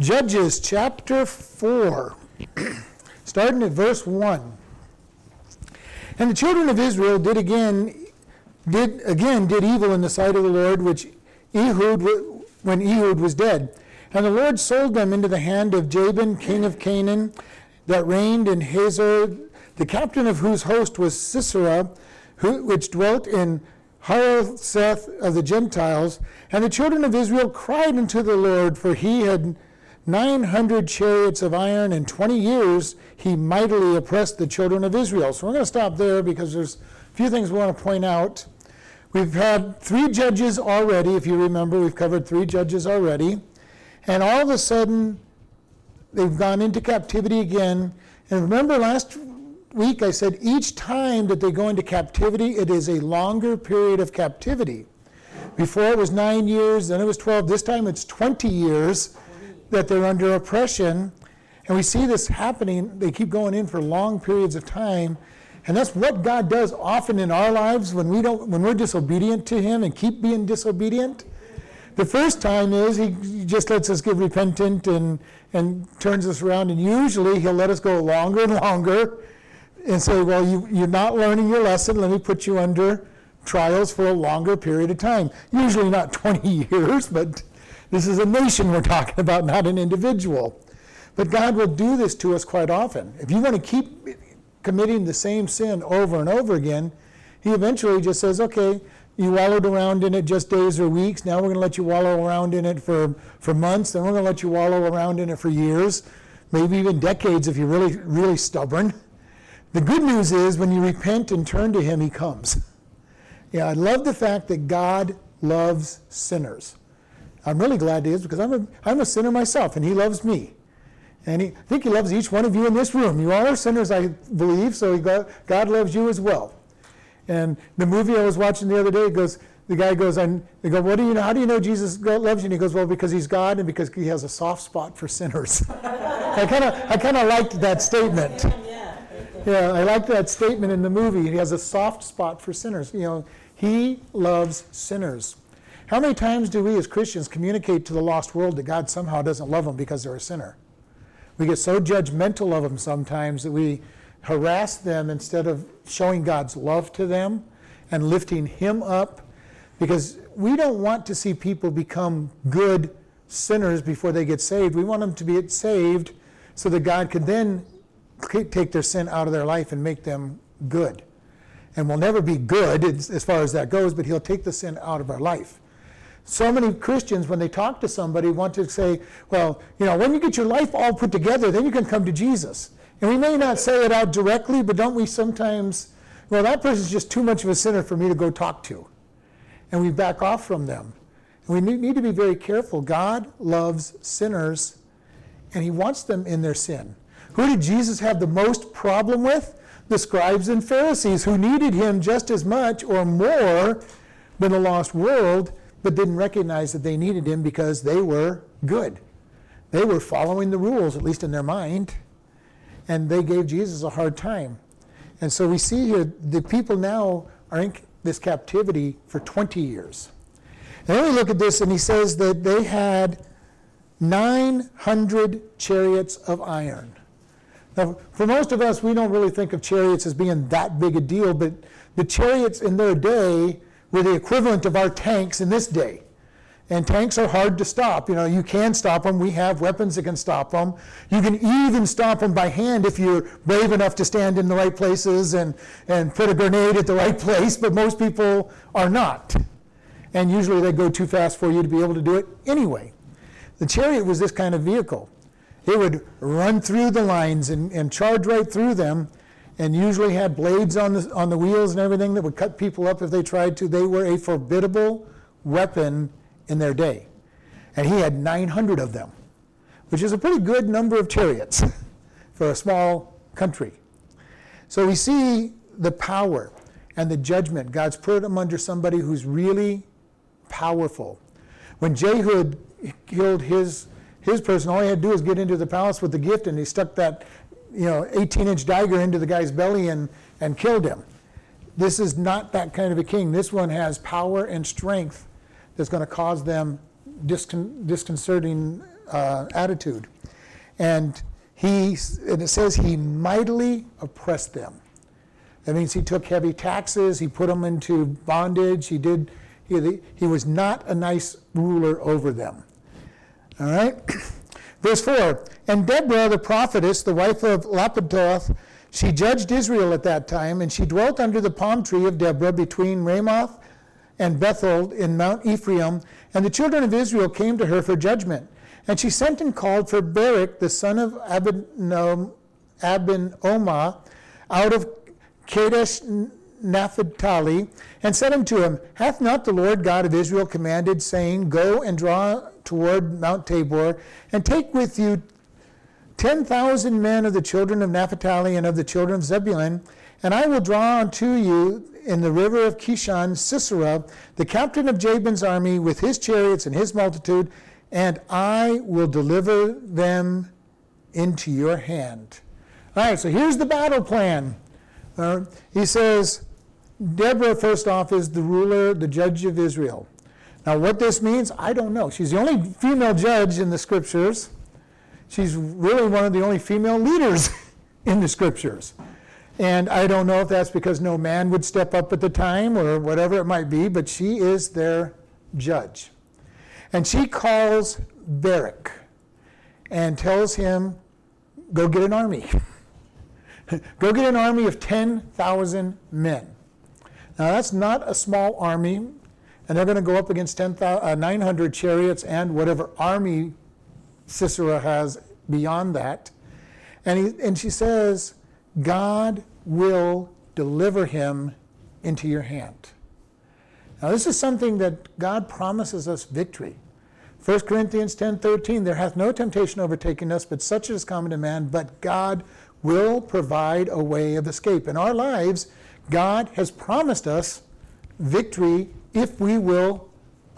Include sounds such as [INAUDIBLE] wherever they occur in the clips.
Judges chapter 4, [CLEARS THROAT] starting at verse 1. And the children of Israel did again did again did evil in the sight of the Lord, which Ehud when Ehud was dead. And the Lord sold them into the hand of Jabin, king of Canaan, that reigned in Hazor, the captain of whose host was Sisera, who, which dwelt in Harosheth of the Gentiles. And the children of Israel cried unto the Lord, for he had 900 chariots of iron, in 20 years he mightily oppressed the children of Israel. So we're going to stop there because there's a few things we want to point out. We've had three judges already, if you remember, we've covered three judges already. And all of a sudden, they've gone into captivity again. And remember last week I said each time that they go into captivity, it is a longer period of captivity. Before it was nine years, then it was 12. This time it's 20 years that they're under oppression. And we see this happening. They keep going in for long periods of time. And that's what God does often in our lives when we don't when we're disobedient to him and keep being disobedient. The first time is he just lets us get repentant and, and turns us around, and usually he'll let us go longer and longer and say, Well, you, you're not learning your lesson, let me put you under trials for a longer period of time. Usually not [LAUGHS] 20 years, but this is a nation we're talking about, not an individual. But God will do this to us quite often. If you want to keep committing the same sin over and over again, He eventually just says, okay, you wallowed around in it just days or weeks. Now we're going to let you wallow around in it for, for months. Then we're going to let you wallow around in it for years, maybe even decades if you're really, really stubborn. The good news is when you repent and turn to Him, He comes. Yeah, I love the fact that God loves sinners. I'm really glad he is because I'm a, I'm a sinner myself and he loves me. And he, I think he loves each one of you in this room. You all are sinners, I believe, so God, God loves you as well. And the movie I was watching the other day goes, the guy goes, and they go, what do you know? How do you know Jesus loves you? And he goes, well, because he's God and because he has a soft spot for sinners. [LAUGHS] I kind of, I kind of liked that statement. Yeah, I liked that statement in the movie. He has a soft spot for sinners. You know, he loves sinners. How many times do we as Christians communicate to the lost world that God somehow doesn't love them because they're a sinner? We get so judgmental of them sometimes that we harass them instead of showing God's love to them and lifting Him up because we don't want to see people become good sinners before they get saved. We want them to be saved so that God can then take their sin out of their life and make them good. And we'll never be good as far as that goes, but He'll take the sin out of our life. So many Christians, when they talk to somebody, want to say, well, you know, when you get your life all put together, then you can come to Jesus. And we may not say it out directly, but don't we sometimes, well, that person's just too much of a sinner for me to go talk to. And we back off from them. And we need to be very careful. God loves sinners, and He wants them in their sin. Who did Jesus have the most problem with? The scribes and Pharisees, who needed Him just as much or more than the lost world but didn't recognize that they needed him because they were good. They were following the rules, at least in their mind, and they gave Jesus a hard time. And so we see here the people now are in this captivity for 20 years. And then we look at this, and he says that they had 900 chariots of iron. Now, for most of us, we don't really think of chariots as being that big a deal, but the chariots in their day were the equivalent of our tanks in this day. And tanks are hard to stop. You know, you can stop them. We have weapons that can stop them. You can even stop them by hand if you're brave enough to stand in the right places and, and put a grenade at the right [LAUGHS] place, but most people are not. And usually they go too fast for you to be able to do it anyway. The chariot was this kind of vehicle. It would run through the lines and, and charge right through them and usually had blades on the, on the wheels and everything that would cut people up if they tried to. They were a formidable weapon in their day. And he had 900 of them, which is a pretty good number of chariots [LAUGHS] for a small country. So we see the power and the judgment. God's put him under somebody who's really powerful. When Jehu killed his, his person, all he had to do was get into the palace with the gift, and he stuck that you know, 18 inch dagger into the guy's belly and, and killed him. This is not that kind of a king. This one has power and strength that's going to cause them discon- disconcerting uh, attitude. And, he, and it says he mightily oppressed them. That means he took heavy taxes, he put them into bondage, he did, he, he was not a nice ruler over them. All right? [CLEARS THROAT] Verse 4 And Deborah the prophetess, the wife of Lapidoth, she judged Israel at that time, and she dwelt under the palm tree of Deborah between Ramoth and Bethel in Mount Ephraim. And the children of Israel came to her for judgment. And she sent and called for Barak, the son of Abin, Abin out of Kadesh Naphtali, and said unto him, Hath not the Lord God of Israel commanded, saying, Go and draw toward Mount Tabor, and take with you ten thousand men of the children of Naphtali and of the children of Zebulun, and I will draw unto you in the river of Kishon Sisera, the captain of Jabin's army, with his chariots and his multitude, and I will deliver them into your hand. All right, so here's the battle plan. Uh, he says, Deborah, first off, is the ruler, the judge of Israel. Now, what this means, I don't know. She's the only female judge in the scriptures. She's really one of the only female leaders [LAUGHS] in the scriptures. And I don't know if that's because no man would step up at the time or whatever it might be, but she is their judge. And she calls Barak and tells him, Go get an army. [LAUGHS] Go get an army of 10,000 men. Now, that's not a small army, and they're going to go up against 10, uh, 900 chariots and whatever army Sisera has beyond that. And, he, and she says, God will deliver him into your hand. Now, this is something that God promises us victory. 1 Corinthians 10:13 there hath no temptation overtaken us but such is common to man but God will provide a way of escape in our lives God has promised us victory if we will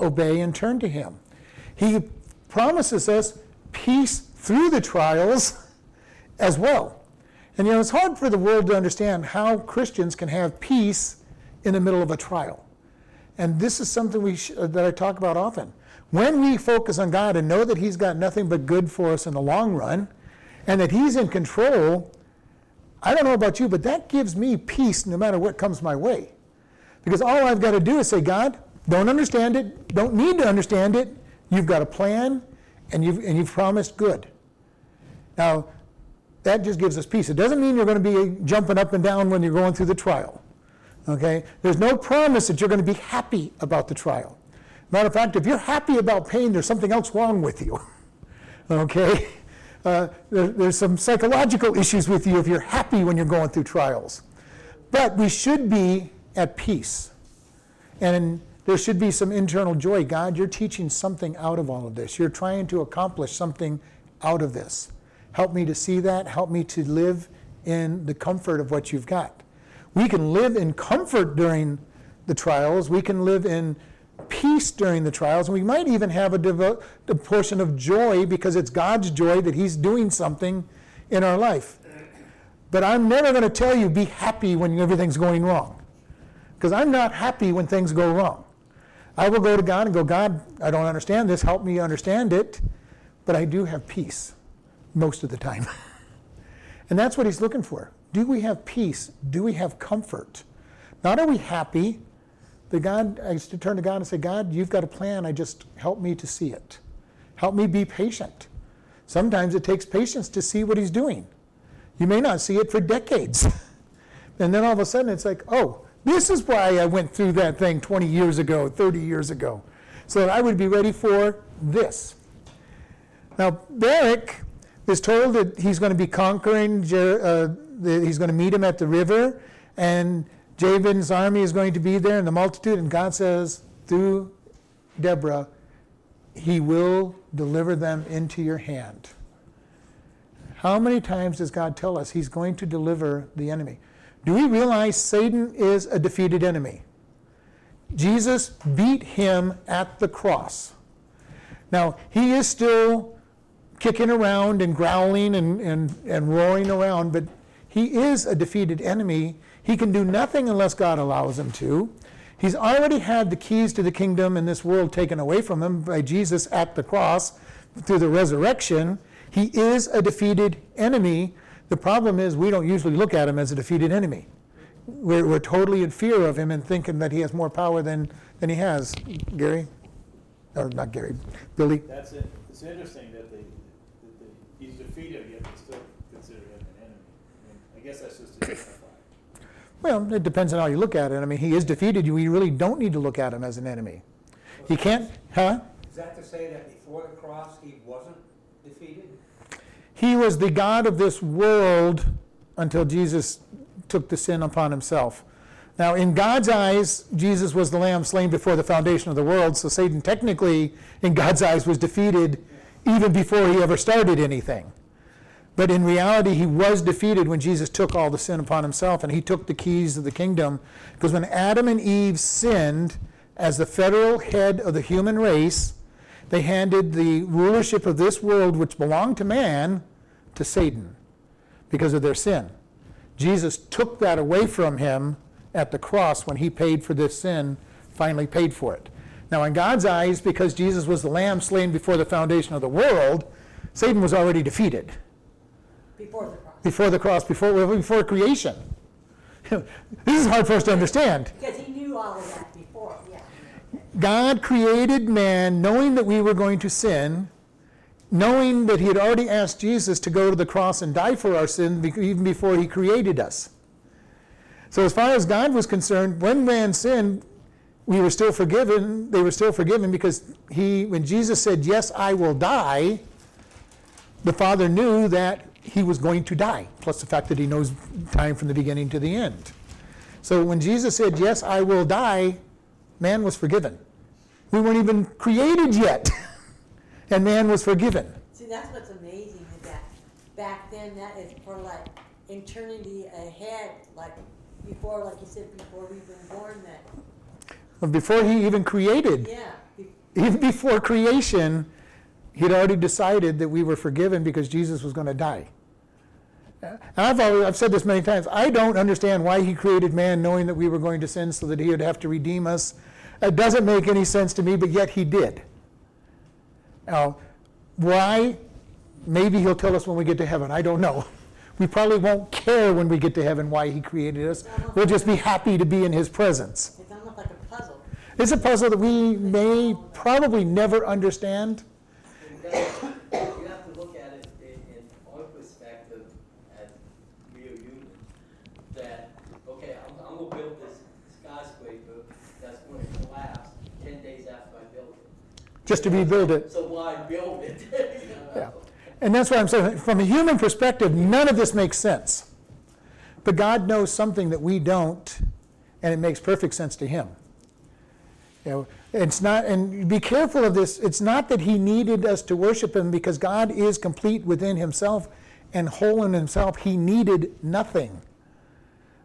obey and turn to him he promises us peace through the trials as well. And you know, it's hard for the world to understand how Christians can have peace in the middle of a trial. And this is something sh- that I talk about often. When we focus on God and know that He's got nothing but good for us in the long run, and that He's in control, I don't know about you, but that gives me peace no matter what comes my way. Because all I've got to do is say, God, don't understand it, don't need to understand it. You've got a plan, and you've, and you've promised good. Now, that just gives us peace. It doesn't mean you're going to be jumping up and down when you're going through the trial. Okay? There's no promise that you're going to be happy about the trial. Matter of fact, if you're happy about pain, there's something else wrong with you. [LAUGHS] okay? Uh, there, there's some psychological issues with you if you're happy when you're going through trials. But we should be at peace. And there should be some internal joy. God, you're teaching something out of all of this. You're trying to accomplish something out of this. Help me to see that. Help me to live in the comfort of what you've got. We can live in comfort during the trials. We can live in peace during the trials. And we might even have a, devo- a portion of joy because it's God's joy that He's doing something in our life. But I'm never going to tell you be happy when everything's going wrong. Because I'm not happy when things go wrong. I will go to God and go, God, I don't understand this. Help me understand it. But I do have peace most of the time. [LAUGHS] and that's what he's looking for. Do we have peace? Do we have comfort? Not are we happy, but God, I used to turn to God and say, God, you've got a plan. I just help me to see it. Help me be patient. Sometimes it takes patience to see what he's doing. You may not see it for decades. [LAUGHS] and then all of a sudden it's like, oh, this is why I went through that thing 20 years ago, 30 years ago, so that I would be ready for this. Now, Barak is told that he's going to be conquering, uh, he's going to meet him at the river, and Jabin's army is going to be there, and the multitude, and God says through Deborah, He will deliver them into your hand. How many times does God tell us He's going to deliver the enemy? Do we realize Satan is a defeated enemy? Jesus beat him at the cross. Now, he is still kicking around and growling and, and, and roaring around, but he is a defeated enemy. He can do nothing unless God allows him to. He's already had the keys to the kingdom in this world taken away from him by Jesus at the cross. through the resurrection, he is a defeated enemy. The problem is we don't usually look at him as a defeated enemy. We're, we're totally in fear of him and thinking that he has more power than, than he has. Gary? Or not Gary, Billy? That's it. It's interesting that they, that they, he's defeated, yet they still consider him an enemy. I mean, I guess that's just to justify. Well, it depends on how you look at it. I mean, he is defeated. We really don't need to look at him as an enemy. He can't, huh? Is that to say that before the cross, he wasn't defeated? He was the God of this world until Jesus took the sin upon himself. Now, in God's eyes, Jesus was the lamb slain before the foundation of the world, so Satan technically, in God's eyes, was defeated even before he ever started anything. But in reality, he was defeated when Jesus took all the sin upon himself and he took the keys of the kingdom. Because when Adam and Eve sinned as the federal head of the human race, they handed the rulership of this world, which belonged to man, to Satan because of their sin. Jesus took that away from him at the cross when he paid for this sin, finally paid for it. Now, in God's eyes, because Jesus was the lamb slain before the foundation of the world, Satan was already defeated Before the cross. before the cross, before, before creation. [LAUGHS] this is hard for us to understand. Because he knew all of that before, yeah. God created man knowing that we were going to sin, knowing that he had already asked Jesus to go to the cross and die for our sin even before he created us. So, as far as God was concerned, when man sinned, we were still forgiven. They were still forgiven because he, when Jesus said, Yes, I will die, the Father knew that he was going to die, plus the fact that he knows time from the beginning to the end. So, when Jesus said, Yes, I will die, man was forgiven. We weren't even created yet, [LAUGHS] and man was forgiven. See, that's what's amazing is that back then, that is for like eternity ahead, like before, like you said, before we've been born that, Before he even created, yeah. even before creation, he'd already decided that we were forgiven because Jesus was going to die. And I've, always, I've said this many times. I don't understand why he created man knowing that we were going to sin so that he would have to redeem us. It doesn't make any sense to me, but yet he did. Now, why? Maybe he'll tell us when we get to heaven. I don't know. We probably won't care when we get to heaven why he created us. We'll just be happy to be in his presence. It's almost like a puzzle. It's a puzzle that we may probably never understand. You have you have to look at it in, in our perspective as real humans, that, okay, I'm, I'm gonna build this skyscraper that's gonna collapse ten days after I build it. Just to rebuild it. So why build it? [LAUGHS] Yeah. And that's why I'm saying. From a human perspective, none of this makes sense. But God knows something that we don't, and it makes perfect sense to Him. You know, it's not, and be careful of this. It's not that He needed us to worship Him because God is complete within Himself and whole in Himself. He needed nothing.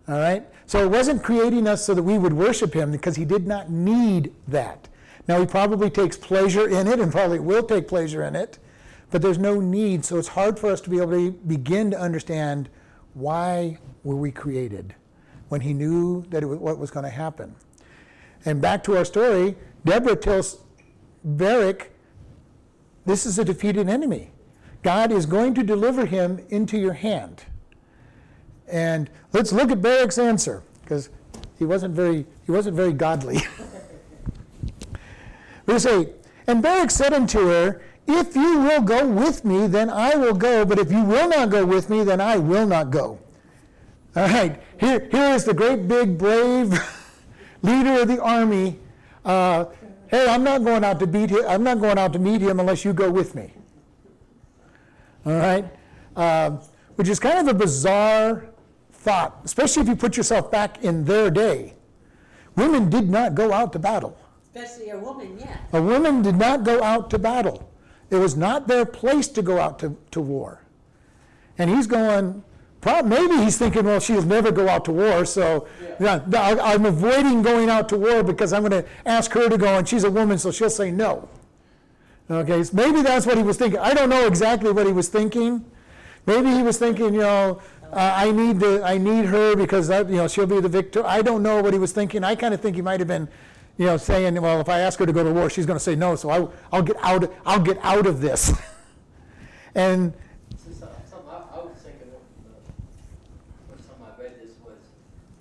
All right? So it wasn't creating us so that we would worship Him because He did not need that. Now, He probably takes pleasure in it and probably will take pleasure in it, but there's no need. So it's hard for us to be able to begin to understand why were we created when He knew that was, what was going to happen. And back to our story, Deborah tells Barak, this is a defeated enemy. God is going to deliver him into your hand. And let's look at Barak's answer, because he wasn't very he wasn't very godly. [LAUGHS] Verse 8, and Barak said unto her, If you will go with me, then I will go, but if you will not go with me, then I will not go. All right, here, here is the great big brave [LAUGHS] leader of the army. Uh, hey, I'm not going out to beat him. I'm not going out to meet him unless you go with me. All right, uh, which is kind of a bizarre thought, especially if you put yourself back in their day. Women did not go out to battle. Especially a woman, yeah. A woman did not go out to battle. It was not their place to go out to, to war. And he's going, maybe he's thinking, well, she'll never go out to war, so yeah, I- I'm avoiding going out to war because I'm going to ask her to go, and she's a woman, so she'll say no. Okay, so maybe that's what he was thinking. I don't know exactly what he was thinking. Maybe he was thinking, you know, uh, I need the, I need her because that, you know she'll be the victor. I don't know what he was thinking. I kind of think he might have been, you know, saying, well, if I ask her to go to war, she's going to say no, so I, I'll get out, I'll get out of this. [LAUGHS] and So, so- something I, I was thinking of, uh, first time I read this was,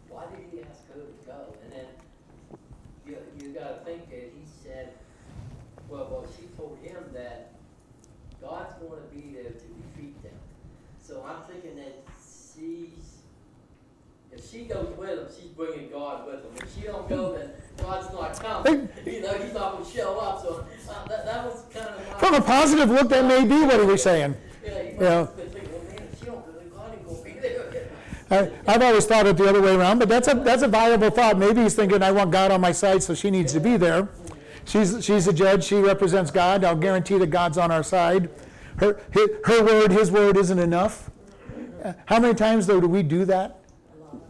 why did he ask her to go? And then, you, you gotta think that he said, well, well, she told him that God's gonna be there to defeat them. So I'm thinking that she's, if she goes with him, she's bringing God with him. If she don't go, then God's not coming. You know, he's not gonna show up, so, uh, that, that was kind of from a positive look, that may be what he was saying. Yeah, you Yeah. must have been thinking, well, man, if she don't go, then God ain't gonna be there. I, I've always thought it the other way around, but that's a, that's a viable thought. Maybe he's thinking, I want God on my side, so she needs to be there. She's, she's a judge, she represents God, I'll guarantee that God's on our side. Her, her, her word, his word isn't enough. Uh, How many times, though, do we do that?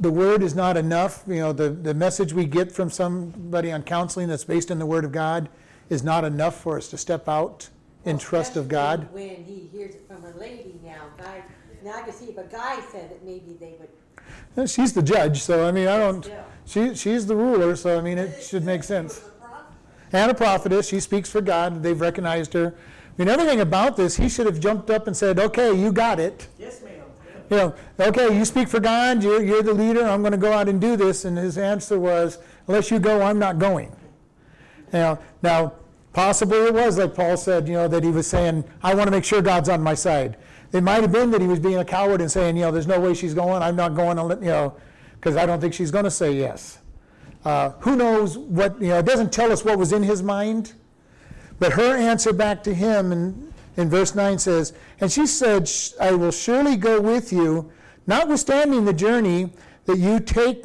The word is not enough, you know, the, the message we get from somebody on counseling that's based in the word of God is not enough for us to step out in trust of God. When he hears it from a lady now, guy, now I can see if a guy said it, maybe they would, She's the judge, so I mean, I don't, still. she, she's the ruler, so I mean, it should make sense. And a prophetess, she speaks for God, they've recognized her. I mean, everything about this, he should have jumped up and said, okay, you got it. Yes, ma'am. You know, okay, you speak for God, you're, you're the leader, I'm gonna go out and do this, and his answer was, unless you go, I'm not going. Now, now, possibly it was like Paul said, you know, that he was saying, I want to make sure God's on my side. It might have been that he was being a coward and saying, you know, there's no way she's going, I'm not going, to let you know, because I don't think she's going to say yes. Uh, who knows what, you know, it doesn't tell us what was in his mind. But her answer back to him in, in verse 9 says, And she said, I will surely go with you, notwithstanding the journey that you take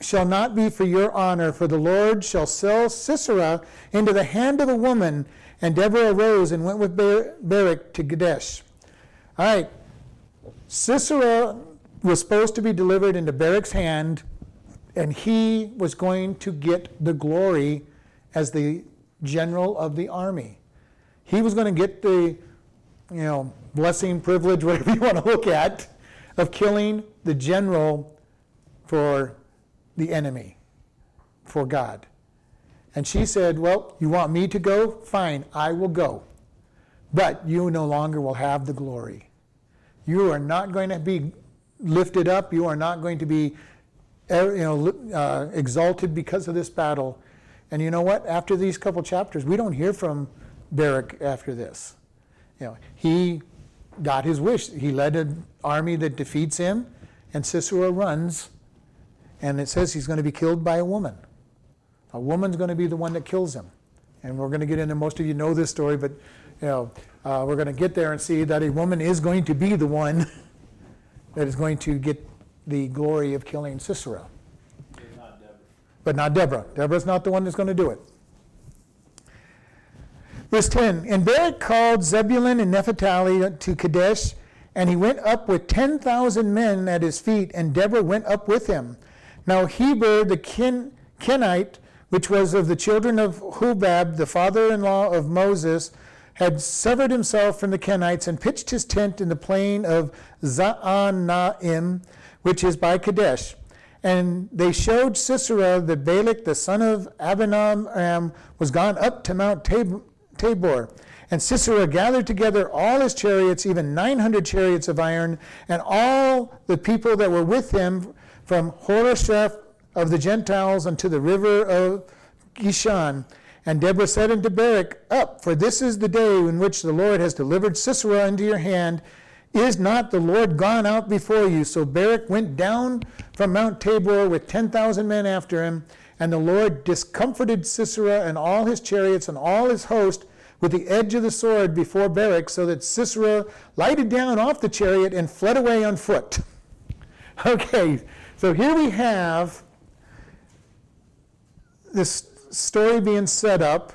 shall not be for your honor, for the Lord shall sell Sisera into the hand of the woman. And Deborah arose and went with Bar- Barak to Kadesh. All right, Sisera was supposed to be delivered into Barak's hand, and he was going to get the glory as the general of the army. He was going to get the, you know, blessing, privilege, [LAUGHS] whatever you want to look at, of killing the general for the enemy, for God. And she said, Well, you want me to go? Fine, I will go. But you no longer will have the glory. You are not going to be lifted up. You are not going to be uh, you know, uh, exalted because of this battle. And you know what? After these couple chapters, we don't hear from Barak after this. You know, he got his wish. He led an army that defeats him, and Sisera runs, and it says he's going to be killed by a woman. A woman's going to be the one that kills him. And we're going to get into, most of you know this story, but you know, uh, we're going to get there and see that a woman is going to be the one [LAUGHS] that is going to get the glory of killing Sisera. It's not Deborah. But not Deborah. Deborah's not the one that's going to do it. Verse 10 And Barak called Zebulun and Naphtali to Kadesh, and he went up with 10,000 men at his feet, and Deborah went up with him. Now Heber the Ken, Kenite, which was of the children of Hubab, the father in law of Moses, had severed himself from the Kenites and pitched his tent in the plain of Zaanaim, which is by Kadesh. And they showed Sisera that Balak, the son of Abinadab, was gone up to Mount Tab- Tabor. And Sisera gathered together all his chariots, even 900 chariots of iron, and all the people that were with him from Harosheth of the Gentiles unto the river of Kishon. And Deborah said unto Barak, Up, for this is the day in which the Lord has delivered Sisera into your hand. Is not the Lord gone out before you? So Barak went down from Mount Tabor with 10,000 men after him, and the Lord discomforted Sisera and all his chariots and all his host with the edge of the sword before Barak, so that Sisera lighted down off the chariot and fled away on foot. [LAUGHS] Okay, so here we have this story being set up,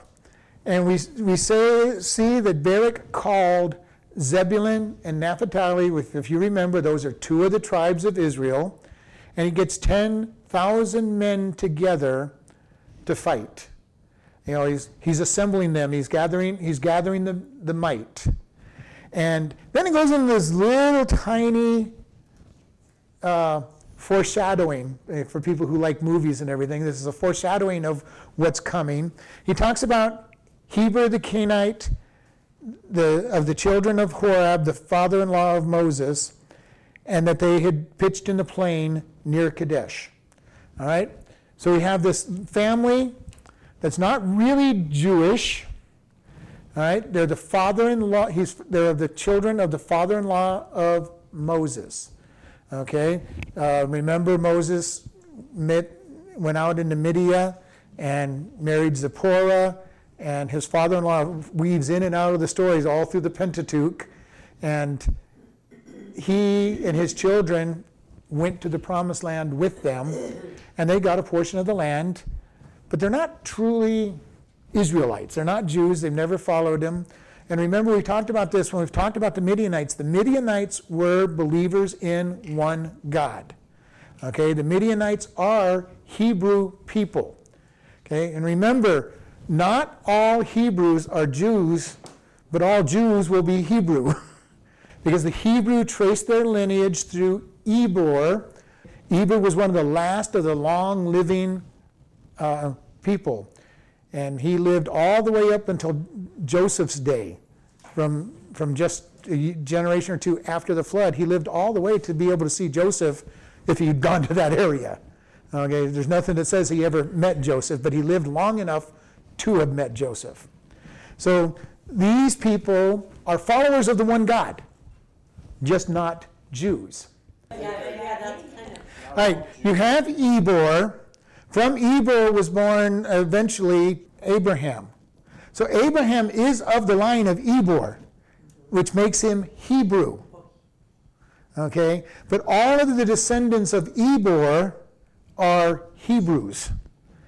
and we, we say, see that Barak called Zebulun and Naphtali, if you remember, those are two of the tribes of Israel, and he gets 10,000 men together to fight. You know, he's, he's assembling them, he's gathering, he's gathering the, the might. And then he goes into this little tiny uh, foreshadowing eh, for people who like movies and everything. This is a foreshadowing of what's coming. He talks about Heber the Kenite, the, of the children of Horeb, the father in law of Moses, and that they had pitched in the plain near Kadesh. All right? So we have this family that's not really Jewish. All right? They're the father-in-law, he's, they're the children of the father-in-law of Moses. Okay? Uh, remember Moses met, went out into Midian and married Zipporah, and his father-in-law weaves in and out of the stories all through the Pentateuch. And he and his children went to the promised land with them, and they got a portion of the land, but they're not truly Israelites. They're not Jews. They've never followed him. And remember, we talked about this when we've talked about the Midianites. The Midianites were believers in one God. Okay, the Midianites are Hebrew people. Okay, and remember, not all Hebrews are Jews, but all Jews will be Hebrew. [LAUGHS] because the Hebrew traced their lineage through Ebor. Eber was one of the last of the long living uh, people. And he lived all the way up until Joseph's day. From, from just a generation or two after the flood, he lived all the way to be able to see Joseph if he'd gone to that area. Okay, there's nothing that says he ever met Joseph, but he lived long enough to have met Joseph. So these people are followers of the one God, just not Jews. All right, you have Eber. From Eber was born eventually Abraham. So Abraham is of the line of Eber, which makes him Hebrew. Okay? But all of the descendants of Eber are Hebrews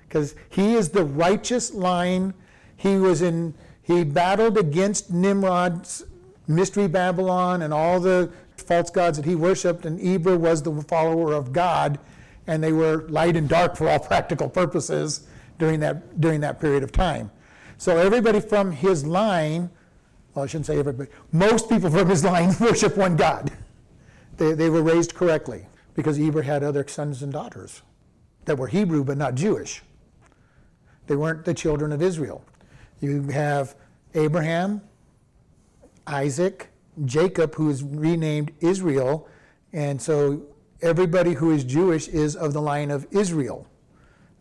because he is the righteous line. He was in he battled against Nimrod's mystery Babylon and all the false gods that he worshipped and Eber was the follower of God and they were light and dark for all [LAUGHS] practical purposes during that during that period of time. So everybody from his line, well I shouldn't say everybody, most people from his line [LAUGHS] worship one God. They, they were raised correctly because Eber had other sons and daughters that were Hebrew but not Jewish. They weren't the children of Israel. You have Abraham, Isaac, Jacob, who is renamed Israel, and so everybody who is Jewish is of the line of Israel,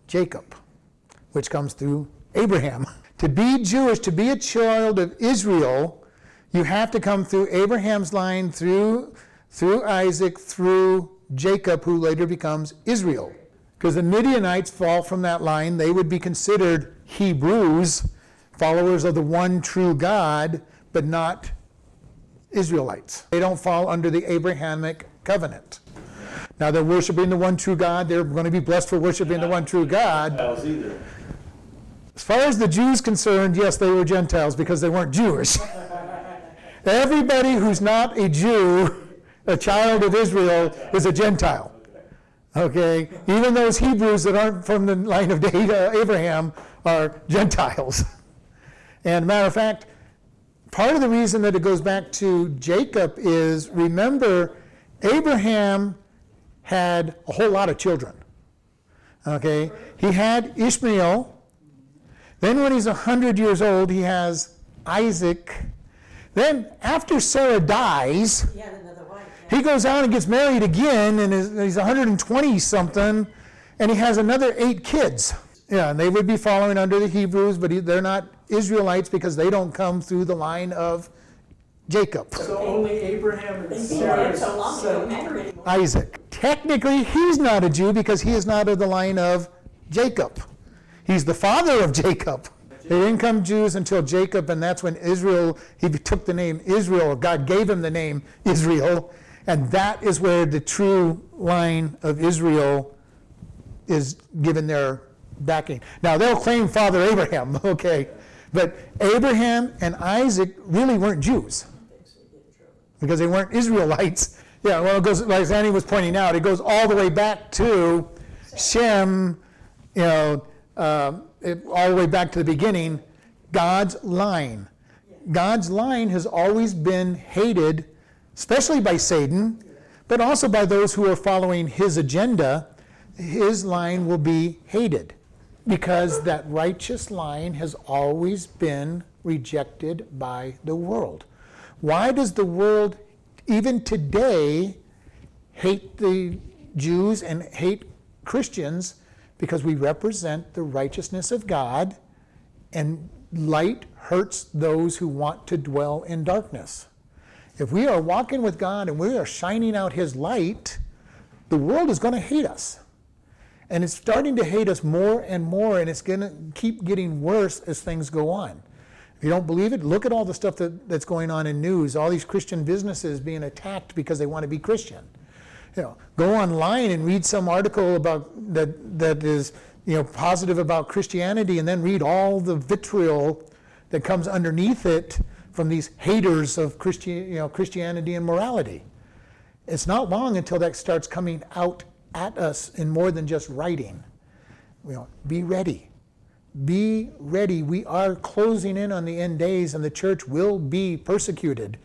Jacob, which comes through Abraham. [LAUGHS] To be Jewish, to be a child of Israel, you have to come through Abraham's line, through, through Isaac, through Jacob, who later becomes Israel. Because the Midianites fall from that line, they would be considered Hebrews, followers of the one true God, but not Israelites. They don't fall under the Abrahamic covenant. Now they're worshiping the one true God. They're going to be blessed for worshiping the one true God. As far as the Jews concerned, yes, they were Gentiles because they weren't Jewish. [LAUGHS] Everybody who's not a Jew, a child of Israel, is a Gentile. Okay? Even those Hebrews that aren't from the line of [LAUGHS] Abraham are Gentiles. And matter of fact, part of the reason that it goes back to Jacob is remember, Abraham had a whole lot of children. Okay? He had Ishmael. Then, when he's 100 years old, he has Isaac. Then, after Sarah dies, he wife. yeah. he goes out and gets married again, and is, he's 120 something, and he has another eight kids. Yeah, and they would be following under the Hebrews, but he, they're not Israelites because they don't come through the line of Jacob, So only Abraham and Been dead Sarah's so long, it son. don't matter anymore. Isaac. Technically, he's not a Jew because he is not of the line of Jacob. He's the father of Jacob. They didn't come Jews until Jacob, and that's when Israel, he took the name Israel. God gave him the name Israel, and that is where the true line of Israel is given their backing. Now, they'll claim Father Abraham, [LAUGHS] okay, but Abraham and Isaac really weren't Jews because they weren't Israelites. [LAUGHS] Yeah, well, it goes, like Annie was pointing out, it goes all the way back to Shem, you know, um, it, all the way back to the beginning, God's line. God's line has always been hated, especially by Satan, but also by those who are following his agenda, his line will be hated because that righteous line has always been rejected by the world. Why does the world, even today, hate the Jews and hate Christians? Because we represent the righteousness of God, and light hurts those who want to dwell in darkness. If we are walking with God and we are shining out His light, the world is going to hate us. And it's starting to hate us more and more, and it's going to keep getting worse as things go on. If you don't believe it, look at all the stuff that, that's going on in news, all these Christian businesses being attacked because they want to be Christian. You know, go online and read some article about that that is you know positive about Christianity, and then read all the vitriol that comes underneath it from these haters of Christian, you know, Christianity and morality. It's not long until that starts coming out at us in more than just writing. You know, be ready. Be ready. We are closing in on the end days, and the church will be persecuted.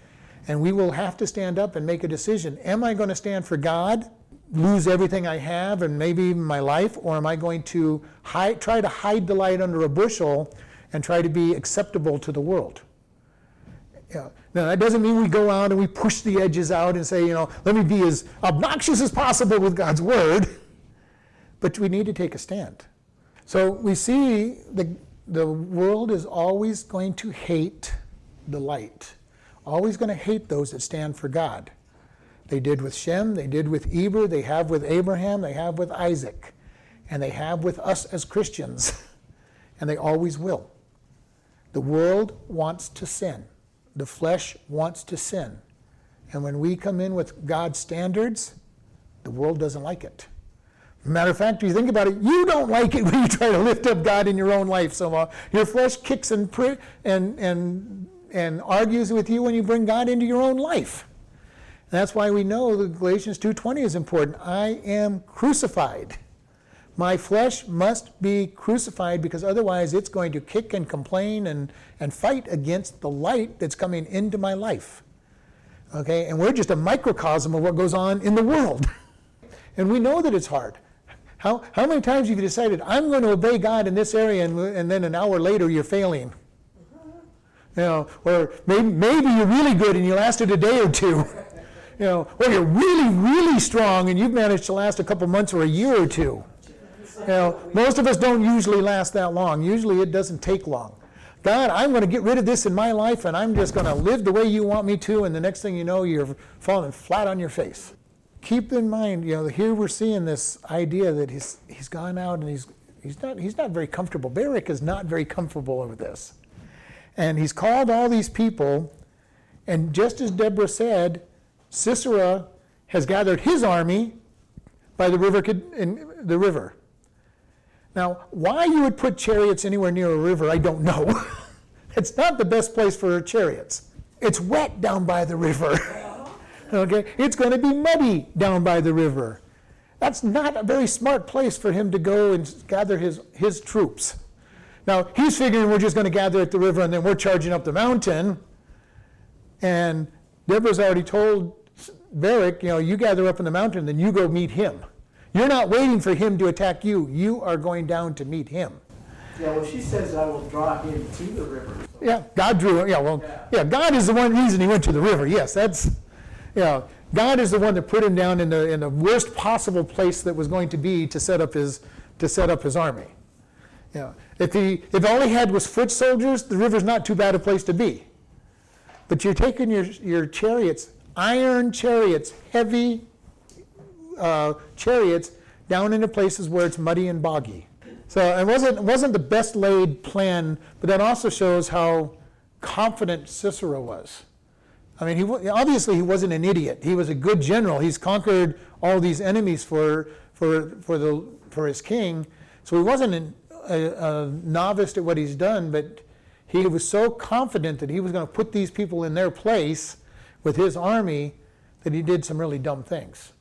And we will have to stand up and make a decision. Am I going to stand for God, lose everything I have, and maybe even my life, or am I going to hide, try to hide the light under a bushel and try to be acceptable to the world? Yeah. Now, that doesn't mean we go out and we push the edges out and say, you know, let me be as obnoxious as possible with God's word. [LAUGHS] But we need to take a stand. So we see the, the world is always going to hate the light, always going to hate those that stand for God. They did with Shem, they did with Eber, they have with Abraham, they have with Isaac, and they have with us as Christians, [LAUGHS] and they always will. The world wants to sin. The flesh wants to sin. And when we come in with God's standards, the world doesn't like it. Matter of fact, if you think about it, you don't like it [LAUGHS] when you try to lift up God in your own life somehow. Your flesh kicks and, pri- and, and, and argues with you when you bring God into your own life. That's why we know that Galatians 2.20 is important. I am crucified. [LAUGHS] My flesh must be crucified because otherwise it's going to kick and complain and, and fight against the light that's coming into my life. Okay, and we're just a microcosm of what goes on in the world. [LAUGHS] and we know that it's hard. How, how many times have you decided, I'm going to obey God in this area, and, and then an hour later you're failing? You know, or maybe, maybe you're really good and you lasted a day or two. [LAUGHS] You know, or you're really, really strong and you've managed to last a couple months or a year or two. You know, most of us don't usually last that long. Usually it doesn't take long. God, I'm going to get rid of this in my life and I'm just going to live the way you want me to, and the next thing you know, you're falling flat on your face. Keep in mind, you know, here we're seeing this idea that he's, he's gone out and he's, he's, not, he's not very comfortable. Barak is not very comfortable with this. And he's called all these people, and just as Deborah said, Sisera has gathered his army by the river, the river. Now, why you would put chariots anywhere near a river, I don't know. [LAUGHS] it's not the best place for chariots. It's wet down by the river. [LAUGHS] okay? It's going to be muddy down by the river. That's not a very smart place for him to go and gather his, his troops. Now, he's figuring we're just going to gather at the river and then we're charging up the mountain. And Deborah's already told Barak, you know, you gather up in the mountain, then you go meet him. You're not waiting for him to attack you. You are going down to meet him. Yeah, well, she says I will draw him to the river. so- Yeah, God drew. Yeah, well, yeah, God is the one reason he went to the river. Yes, that's, yeah, God is the one that put him down in the in the worst possible place that was going to be to set up his to set up his army. Yeah, if he if all he had was foot soldiers, the river's not too bad a place to be. But you're taking your your chariots, iron chariots, heavy uh, chariots down into places where it's muddy and boggy. So it wasn't, wasn't the best laid plan, but that also shows how confident Sisera was. I mean, he, obviously he wasn't an idiot. He was a good general. He's conquered all these enemies for, for, for, the, for his king. So he wasn't an, a, a novice at what he's done, but he was so confident that he was going to put these people in their place with his army that he did some really dumb things.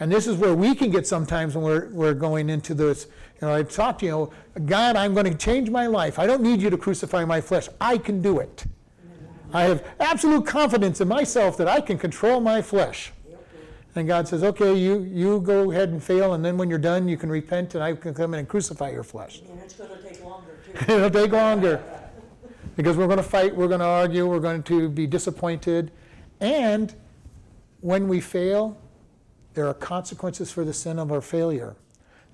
And this is where we can get sometimes when we're, we're going into this. You know, I talk to you know, God, I'm going to change my life. I don't need you to crucify my flesh. I can do it. I have absolute confidence in myself that I can control my flesh. And God says, okay, you, you go ahead and fail, and then when you're done, you can repent, and I can come in and crucify your flesh. And it's gonna take longer too. [LAUGHS] It'll take longer. Because we're going to fight, we're going to argue, we're going to be disappointed. And when we fail, there are consequences for the sin of our failure.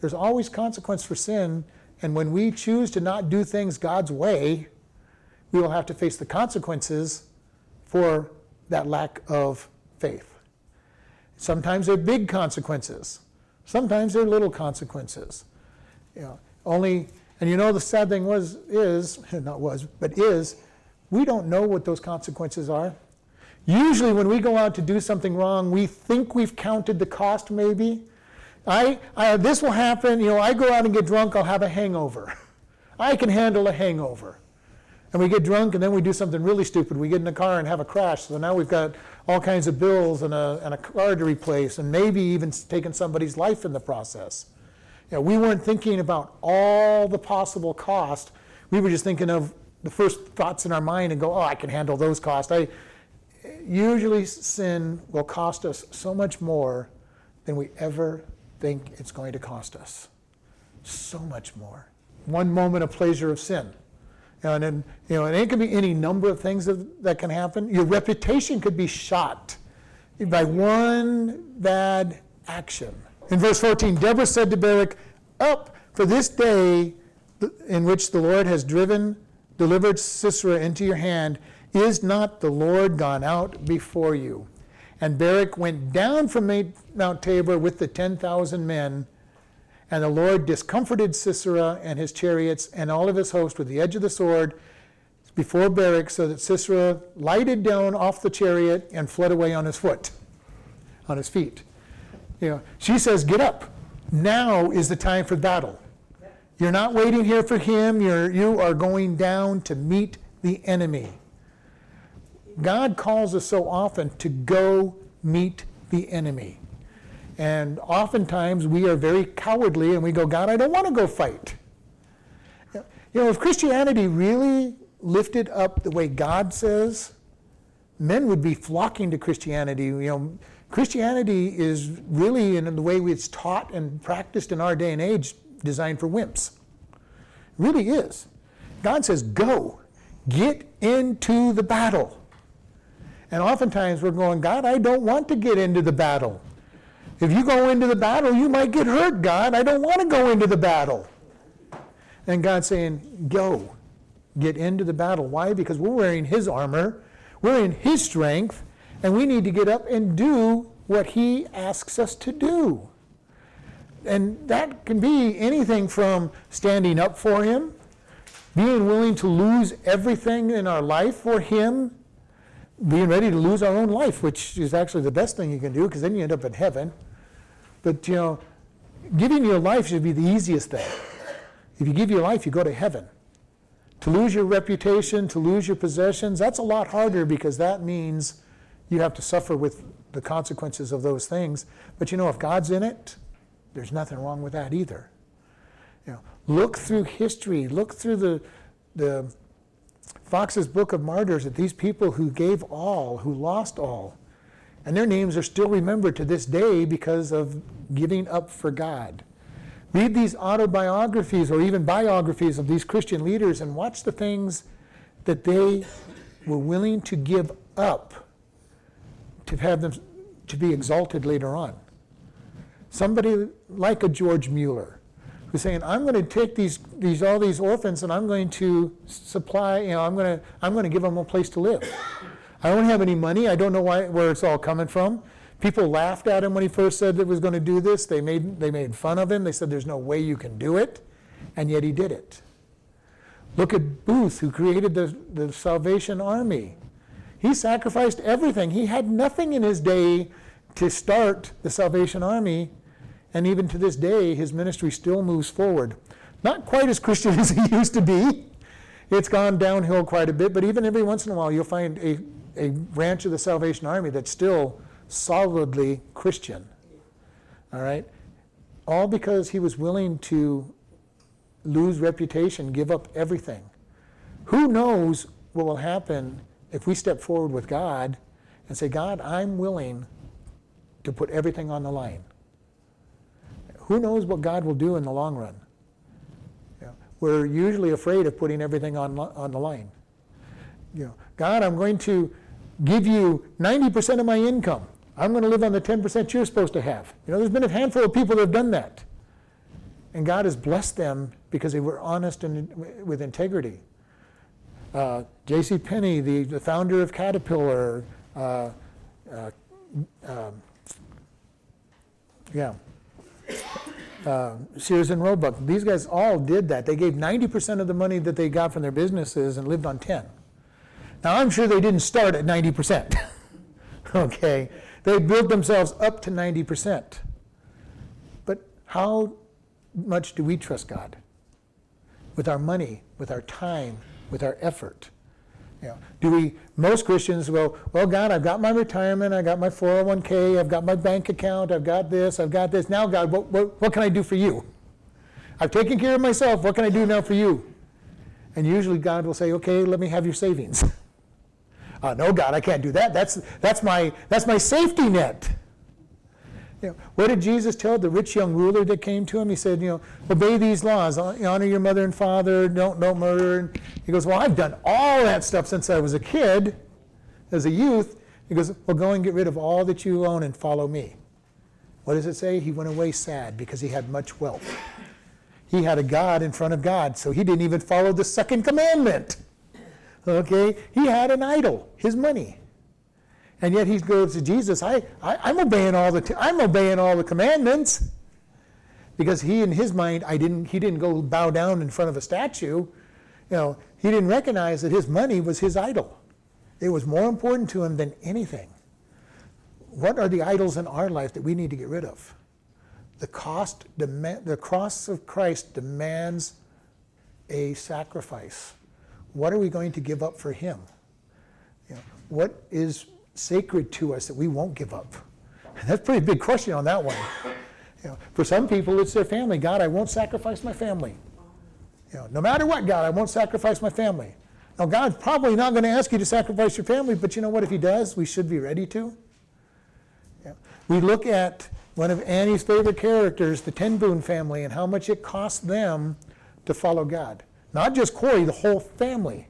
There's always consequence for sin, and when we choose to not do things God's way, we will have to face the consequences for that lack of faith. Sometimes they're big consequences. Sometimes they're little consequences. You know, only, and you know the sad thing was is [LAUGHS] not was, but is, we don't know what those consequences are. Usually, when we go out to do something wrong, we think we've counted the cost. Maybe, I, I this will happen. You know, I go out and get drunk, I'll have a hangover. [LAUGHS] I can handle a hangover. And we get drunk, and then we do something really stupid. We get in a car and have a crash. So now we've got all kinds of bills and a, and a car to replace, and maybe even taking somebody's life in the process. You know, we weren't thinking about all the possible cost. We were just thinking of the first thoughts in our mind and go, oh, I can handle those costs. I, usually, sin will cost us so much more than we ever think it's going to cost us. So much more. One moment of pleasure of sin. And then, you know, and it could be any number of things that, that can happen. Your reputation could be shot by one bad action. In verse 14, Deborah said to Barak, Up, for this day in which the Lord has driven, delivered Sisera into your hand, is not the Lord gone out before you? And Barak went down from Mount Tabor with the 10,000 men and the Lord discomforted Sisera and his chariots and all of his host with the edge of the sword before Barak, so that Sisera lighted down off the chariot and fled away on his foot, on his feet. You know, she says, Get up. Now is the time for battle. You're not waiting here for him. You're, you are going down to meet the enemy. God calls us so often to go meet the enemy. And oftentimes we are very cowardly and we go, God, I don't want to go fight. You know, if Christianity really lifted up the way God says, men would be flocking to Christianity. You know, Christianity is really, in the way it's taught and practiced in our day and age, designed for wimps. It really is. God says, go, get into the battle. And oftentimes we're going, God, I don't want to get into the battle. If you go into the battle, you might get hurt, God. I don't want to go into the battle. And God's saying, Go, get into the battle. Why? Because we're wearing His armor, we're in His strength, and we need to get up and do what He asks us to do. And that can be anything from standing up for Him, being willing to lose everything in our life for Him, being ready to lose our own life, which is actually the best thing you can do because then you end up in heaven. But, you know, giving your life should be the easiest thing. If you give your life, you go to heaven. To lose your reputation, to lose your possessions, that's a lot harder because that means you have to suffer with the consequences of those things. But you know, if God's in it, there's nothing wrong with that either. You know, look through history, look through the, the Fox's Book of Martyrs that these people who gave all, who lost all. And their names are still remembered to this day because of giving up for God. Read these autobiographies or even biographies of these Christian leaders and watch the things that they were willing to give up to have them to be exalted later on. Somebody like a George Mueller who's saying, I'm going to take these, these all these orphans and I'm going to supply, you know, I'm going to I'm going to give them a place to live. I don't have any money. I don't know why, where it's all coming from. People laughed at him when he first said that he was going to do this. They made, they made fun of him. They said, There's no way you can do it. And yet he did it. Look at Booth, who created the, the Salvation Army. He sacrificed everything. He had nothing in his day to start the Salvation Army. And even to this day, his ministry still moves forward. Not quite as Christian [LAUGHS] as he used to be. It's gone downhill quite a bit, but even every once in a while, you'll find a a branch of the Salvation Army that's still solidly Christian. All right? All because he was willing to lose reputation, give up everything. Who knows what will happen if we step forward with God and say, God, I'm willing to put everything on the line. Who knows what God will do in the long run? You know, we're usually afraid of putting everything on, on the line. You know, God, I'm going to give you 90% of my income. I'm going to live on the 10% you're supposed to have. You know, there's been a handful of people that have done that. And God has blessed them because they were honest and with integrity. Uh, J.C. Penney, the, the founder of Caterpillar, uh, uh, um, yeah, uh, Sears and Roebuck, these guys all did that. They gave 90% of the money that they got from their businesses and lived on 10. Now, I'm sure they didn't start at 90%. [LAUGHS] okay? They built themselves up to 90%. But how much do we trust God? With our money, with our time, with our effort. You know, do we, most Christians go, well, God, I've got my retirement, I've got my 401k, I've got my bank account, I've got this, I've got this. Now, God, what, what, what can I do for you? I've taken care of myself, what can I do now for you? And usually God will say, okay, let me have your savings. [LAUGHS] uh, no, God, I can't do that. That's, that's, my, that's my safety net. You know, what did Jesus tell the rich young ruler that came to him? He said, you know, obey these laws, honor your mother and father, don't, don't murder. And he goes, well, I've done all that stuff since I was a kid, as a youth. He goes, well, go and get rid of all that you own and follow me. What does it say? He went away sad because he had much wealth. He had a God in front of God, so he didn't even follow the second commandment. Okay? He had an idol, his money. And yet he goes to Jesus, I, I, am obeying all the, I'm obeying all the commandments. Because he, in his mind, I didn't, he didn't go bow down in front of a statue. You know, he didn't recognize that his money was his idol. It was more important to him than anything. What are the idols in our life that we need to get rid of? The cost, the cross of Christ demands a sacrifice. What are we going to give up for Him? You know, what is sacred to us that we won't give up? That's a pretty big question on that one. You know, for some people, it's their family. God, I won't sacrifice my family. You know, no matter what, God, I won't sacrifice my family. Now, God's probably not going to ask you to sacrifice your family, but you know what? If He does, we should be ready to. Yeah. We look at one of Annie's favorite characters, the Ten Boom family, and how much it cost them to follow God. Not just Corrie, the whole family.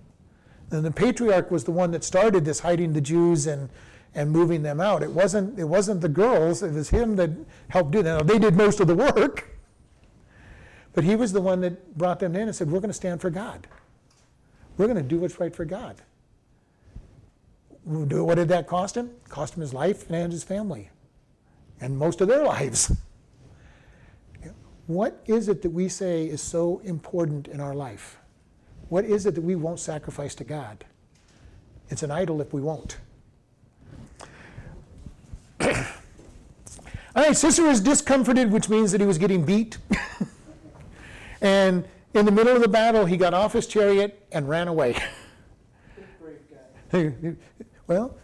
And the patriarch was the one that started this hiding the Jews and, and moving them out. It wasn't, it wasn't the girls, it was him that helped do that. Now, they did most of the work, but he was the one that brought them in and said, We're going to stand for God. We're going to do what's right for God. What did that cost him? Cost him his life and his family, and most of their lives. [LAUGHS] What is it that we say is so important in our life? What is it that we won't sacrifice to God? It's an idol if we won't. [CLEARS THROAT] All right, Sisera is discomforted, which means that he was getting beat. [LAUGHS] and in the middle of the battle, he got off his chariot and ran away. [LAUGHS] well,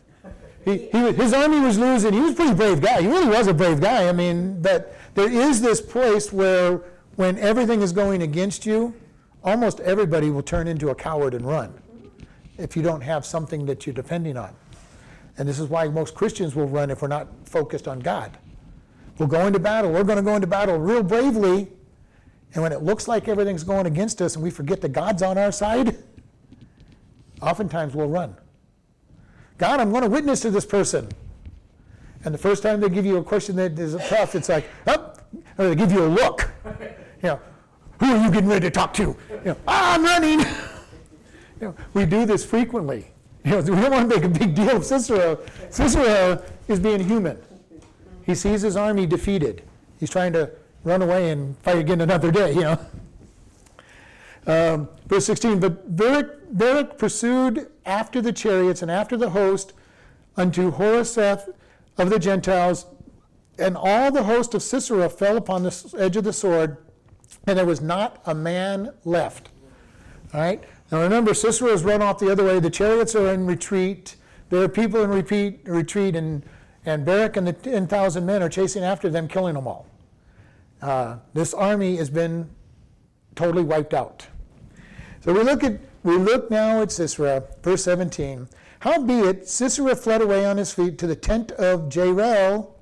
he, he, his army was losing. He was a pretty brave guy. He really was a brave guy. I mean, but there is this place where when everything is going against you, almost everybody will turn into a coward and run if you don't have something that you're depending on. And this is why most Christians will run if we're not focused on God. We'll go into battle. We're going to go into battle real bravely. And when it looks like everything's going against us and we forget that God's on our side, [LAUGHS] oftentimes we'll run. God, I'm going to witness to this person. And the first time they give you a question that is tough, it's like, oh, or they give you a look. [LAUGHS] You know, who are you getting ready to talk to? You know, ah, I'm running. [LAUGHS] you know, we do this frequently. You know, [LAUGHS] we don't want to make a big deal of Sisera. Sisera is being human. He sees his army defeated. He's trying to run away and fight again another day, you know. Um, verse 16, but Barak, Barak pursued after the chariots and after the host unto Harosheth of the Gentiles, and all the host of Sisera fell upon the edge of the sword, and there was not a man left. All right? Now remember, Sisera has run off the other way. The chariots are in retreat. There are people in repeat, retreat, and, and Barak and the 10,000 men are chasing after them, killing them all. Uh, this army has been totally wiped out. So we look at we look now at Sisera, verse 17. Howbeit Sisera fled away on his feet to the tent of Jael,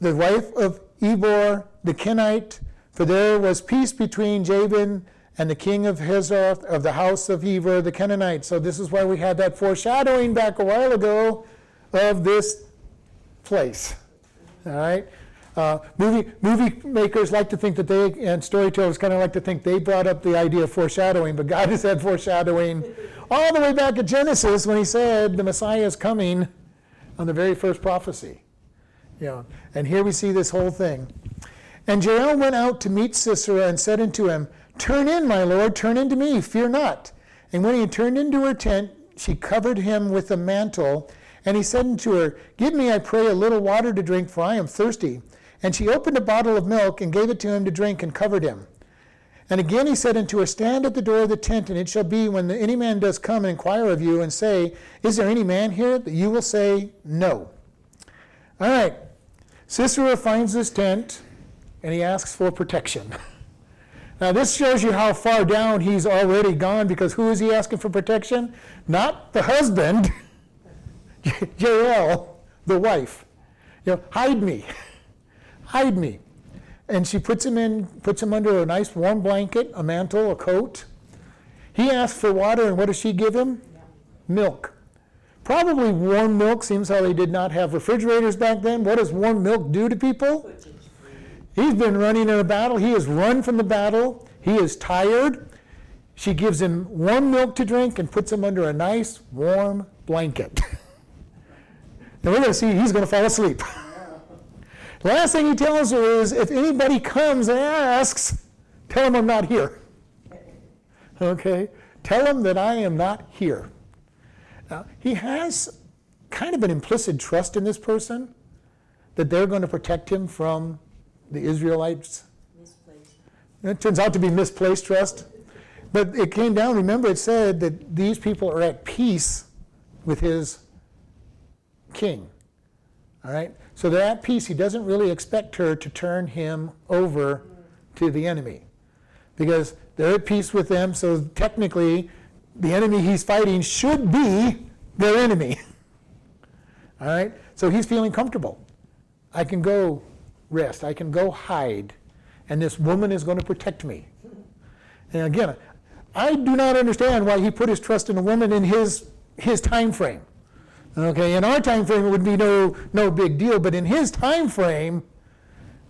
the wife of Eber the Kenite, for there was peace between Jabin and the king of Hazor of the house of Eber the Canaanite. So this is why we had that foreshadowing back a while ago of this place. All right? Uh, movie, movie makers like to think that they, and storytellers kind of like to think they brought up the idea of foreshadowing, but God [LAUGHS] has had foreshadowing all the way back at Genesis when he said the Messiah is coming on the very first prophecy. Know, and here we see this whole thing. And Jael went out to meet Sisera and said unto him, Turn in, my lord, turn into me, fear not. And when he had turned into her tent, she covered him with a mantle. And he said unto her, Give me, I pray, a little water to drink, for I am thirsty. And she opened a bottle of milk and gave it to him to drink and covered him. And again he said unto her, Stand at the door of the tent, and it shall be when any man does come and inquire of you and say, Is there any man here? that you will say, No. All right. Sisera finds this tent and he asks for protection. [LAUGHS] Now, this shows you how far down he's already gone because who is he asking for protection? Not the husband, [LAUGHS] Jael, the wife. You know, hide me, [LAUGHS] hide me. And she puts him in, puts him under a nice warm blanket, a mantle, a coat. He asks for water, and what does she give him? Milk. Probably warm milk, seems how they did not have refrigerators back then. What does warm milk do to people? He's been running in a battle. He has run from the battle. He is tired. She gives him warm milk to drink and puts him under a nice warm blanket. [LAUGHS] and we're going to see he's going to fall asleep. [LAUGHS] Last thing he tells her is if anybody comes and asks, tell him I'm not here. [LAUGHS] Okay? Tell him that I am not here. Now, he has kind of an implicit trust in this person that they're going to protect him from the Israelites. Misplaced. It turns out to be misplaced trust. But it came down, remember, it said that these people are at peace with his king. All right? So they're at peace. He doesn't really expect her to turn him over to the enemy because they're at peace with them. So technically, the enemy he's fighting should be their enemy. [LAUGHS] All right? So he's feeling comfortable. I can go rest. I can go hide. And this woman is going to protect me. And again, I do not understand why he put his trust in a woman in his, his time frame. Okay, in our time frame, it would be no, no big deal, but in his time frame,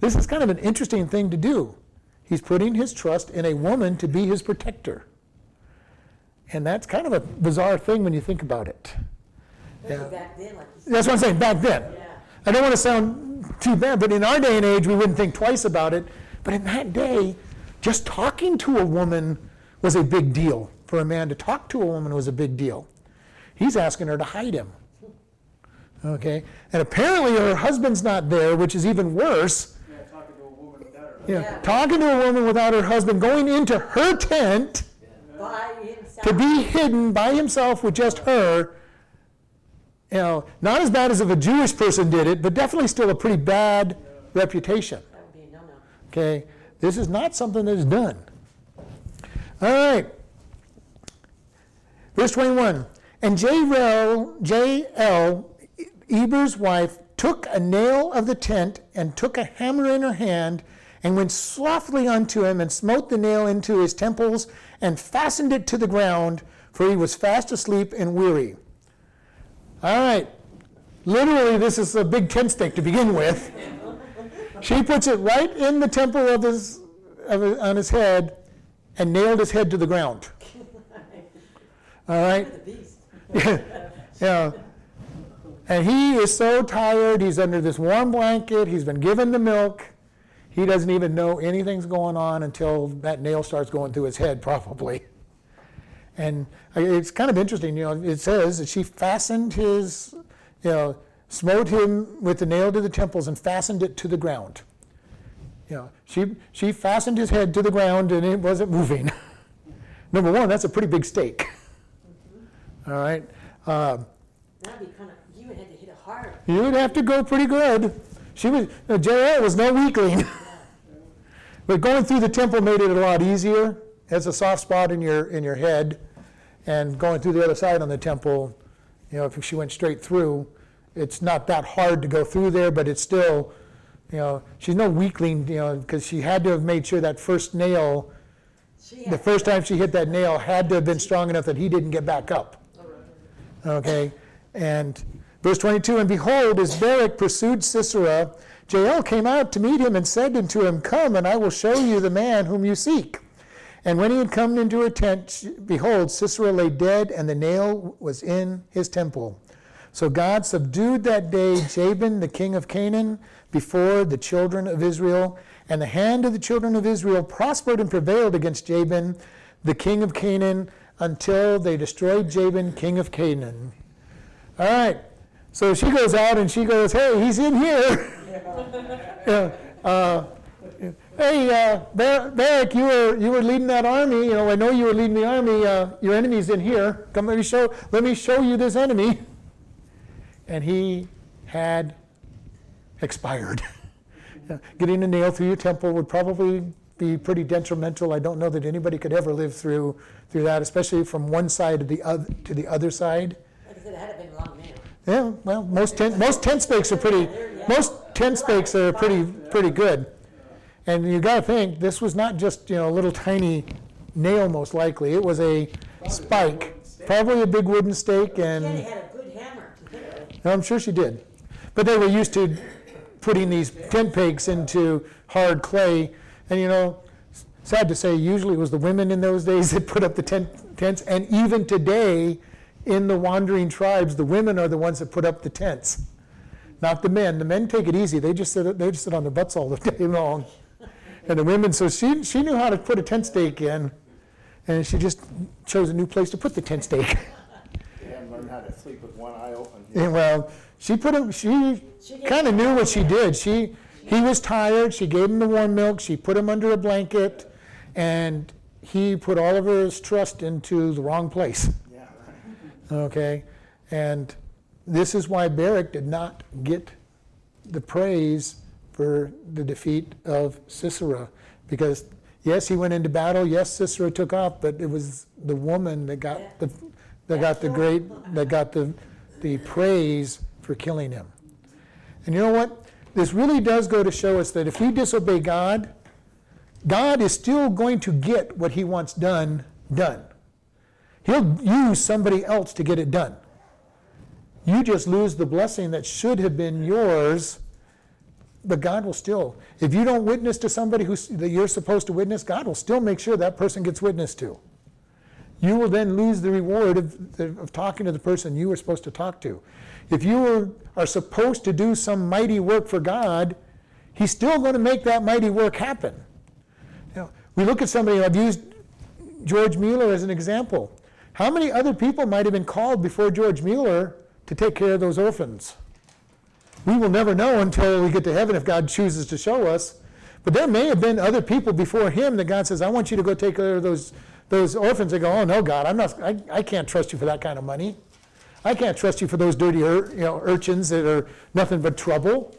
this is kind of an interesting thing to do. He's putting his trust in a woman to be his protector. And that's kind of a bizarre thing when you think about it. Yeah. back then, like you said. That's what I'm saying, back then. Yeah. I don't want to sound too bad, but in our day and age, we wouldn't think twice about it. But in that day, just talking to a woman was a big deal. For a man to talk to a woman was a big deal. He's asking her to hide him. Okay? And apparently her husband's not there, which is even worse. Yeah, talking to a woman without her. Yeah, Yeah. talking to a woman without her husband, going into her tent By himself. To be hidden by himself with just her. You know, not as bad as if a Jewish person did it, but definitely still a pretty bad reputation. Okay, this is not something that is done. All right. Verse 21. And Jael, Jael, Eber's wife, took a nail of the tent and took a hammer in her hand and went softly unto him and smote the nail into his temples and fastened it to the ground, for he was fast asleep and weary. All right. Literally, this is a big tent stake to begin with. She puts it right in the temple of his, of his, on his head and nailed his head to the ground. [LAUGHS] All right? Beast. [LAUGHS] yeah. And he is so tired. He's under this warm blanket. He's been given the milk. He doesn't even know anything's going on until that nail starts going through his head, [LAUGHS] probably. And it's kind of interesting, you know, it says that she fastened his, you know, smote him with the nail to the temples and fastened it to the ground. You know, she, she fastened his head to the ground and it wasn't moving. [LAUGHS] Number one, that's a pretty big stake. [LAUGHS] All right. Um, That'd be kind of, you would have to hit it hard. you would have to go pretty good. She was, uh, Jael was no weakling. But going through the temple made it a lot easier. It's a soft spot in your, in your head. And going through the other side on the temple, you know, if she went straight through, it's not that hard to go through there, but it's still, You know, she's no weakling, you know, because she had to have made sure that first nail, the first time she hit that nail, had to have been strong enough that he didn't get back up. Okay, and verse 22, and behold, as Barak pursued Sisera, Jael came out to meet him and said unto him, Come, and I will show you the man whom you seek. And when he had come into her tent, behold, Sisera lay dead, and the nail was in his temple. So God subdued that day Jabin, the king of Canaan, before the children of Israel. And the hand of the children of Israel prospered and prevailed against Jabin, the king of Canaan, until they destroyed Jabin, king of Canaan. All right. So she goes out and she goes, Hey, he's in here. [LAUGHS] Yeah, uh, hey, uh, Bar- Barak, you were you were leading that army. You know, I know you were leading the army. Uh, your enemy's in here. Come, let me show. Let me show you this enemy. And he had expired. [LAUGHS] Getting a nail through your temple would probably be pretty detrimental. I don't know that anybody could ever live through through that, especially from one side to the other to the other side. Like Yeah, well, most tent, most tent stakes are pretty, most tent stakes are pretty, pretty good. And you gotta think, this was not just, you know, a little tiny nail most likely, it was a spike, probably a big wooden stake and, had a good hammer to hit it. I'm sure she did. But they were used to putting these tent pegs into hard clay, and you know, sad to say, usually it was the women in those days [LAUGHS] that put up the tent, tents, and even today, in the wandering tribes, the women are the ones that put up the tents, not the men. The men take it easy; they just sit, they just sit on their butts all the [LAUGHS] day long, and the women. So she she knew how to put a tent stake in, and she just chose a new place to put the tent stake. [LAUGHS] And haven't learned how to sleep with one eye open. And, well, she put him. She She kind of knew what she did. She he was tired. She gave him the warm milk. She put him under a blanket, and he put all of his trust into the wrong place. Okay, and this is why Barak did not get the praise for the defeat of Sisera, because yes, he went into battle. Yes, Sisera took off, but it was the woman that got the that got the great that got the the praise for killing him. And you know what? This really does go to show us that if we disobey God, God is still going to get what he wants done done. He'll use somebody else to get it done. You just lose the blessing that should have been yours, but God will still. If you don't witness to somebody that you're supposed to witness, God will still make sure that person gets witnessed to. You will then lose the reward of, of talking to the person you were supposed to talk to. If you were, are supposed to do some mighty work for God, He's still going to make that mighty work happen. You know, we look at somebody, I've used George Mueller as an example. How many other people might have been called before George Mueller to take care of those orphans? We will never know until we get to heaven if God chooses to show us. But there may have been other people before him that God says, I want you to go take care of those, those orphans. They go, oh no, God, I'm not, I, I can't trust you for that kind of money. I can't trust you for those dirty ur, you know, urchins that are nothing but trouble.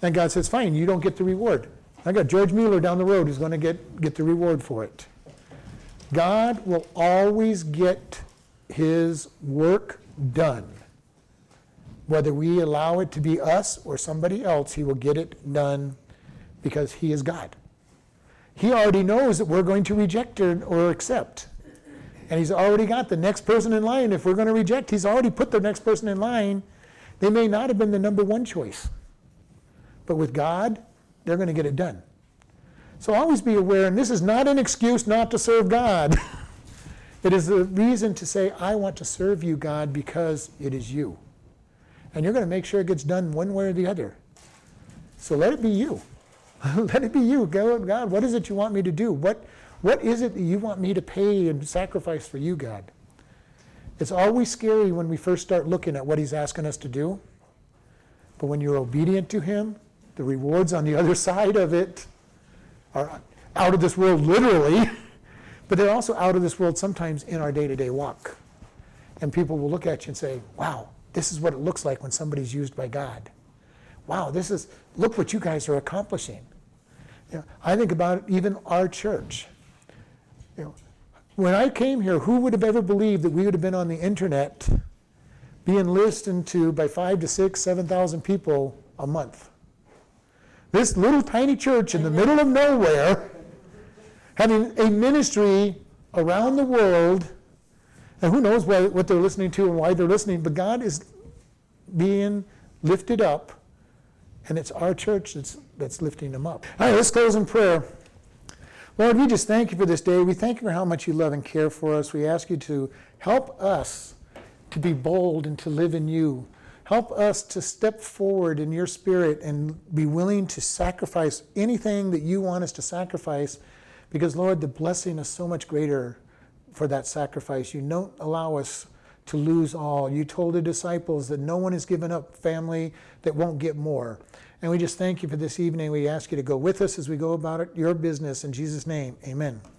And God says, fine, you don't get the reward. I got George Mueller down the road who's going to get, get the reward for it. God will always get his work done. Whether we allow it to be us or somebody else, he will get it done because he is God. He already knows that we're going to reject or, accept. And he's already got the next person in line. If we're going to reject, he's already put the next person in line. They may not have been the number one choice. But with God, they're going to get it done. So always be aware, and this is not an excuse not to serve God. [LAUGHS] it is a reason to say, I want to serve you, God, because it is you. And you're going to make sure it gets done one way or the other. So let it be you. [LAUGHS] let it be you. God, God, what is it you want me to do? What, what is it that you want me to pay and sacrifice for you, God? It's always scary when we first start looking at what He's asking us to do. But when you're obedient to Him, the rewards on the [LAUGHS] other side of it are out of this world literally, [LAUGHS] but they're also out of this world sometimes in our day to day walk. And people will look at you and say, wow, this is what it looks like when somebody's used by God. Wow, this is, look what you guys are accomplishing. You know, I think about even our church. You know, when I came here, who would have ever believed that we would have been on the internet being listened to by five to six, 7,000 people a month? This little tiny church in the middle of nowhere, having a ministry around the world, and who knows what, what they're listening to and why they're listening, but God is being lifted up, and it's our church that's, that's lifting them up. All right, let's close in prayer. Lord, we just thank you for this day. We thank you for how much you love and care for us. We ask you to help us to be bold and to live in you. Help us to step forward in your spirit and be willing to sacrifice anything that you want us to sacrifice because, Lord, the blessing is so much greater for that sacrifice. You don't allow us to lose all. You told the disciples that no one has given up family that won't get more. And we just thank you for this evening. We ask you to go with us as we go about it, your business. In Jesus' name, amen.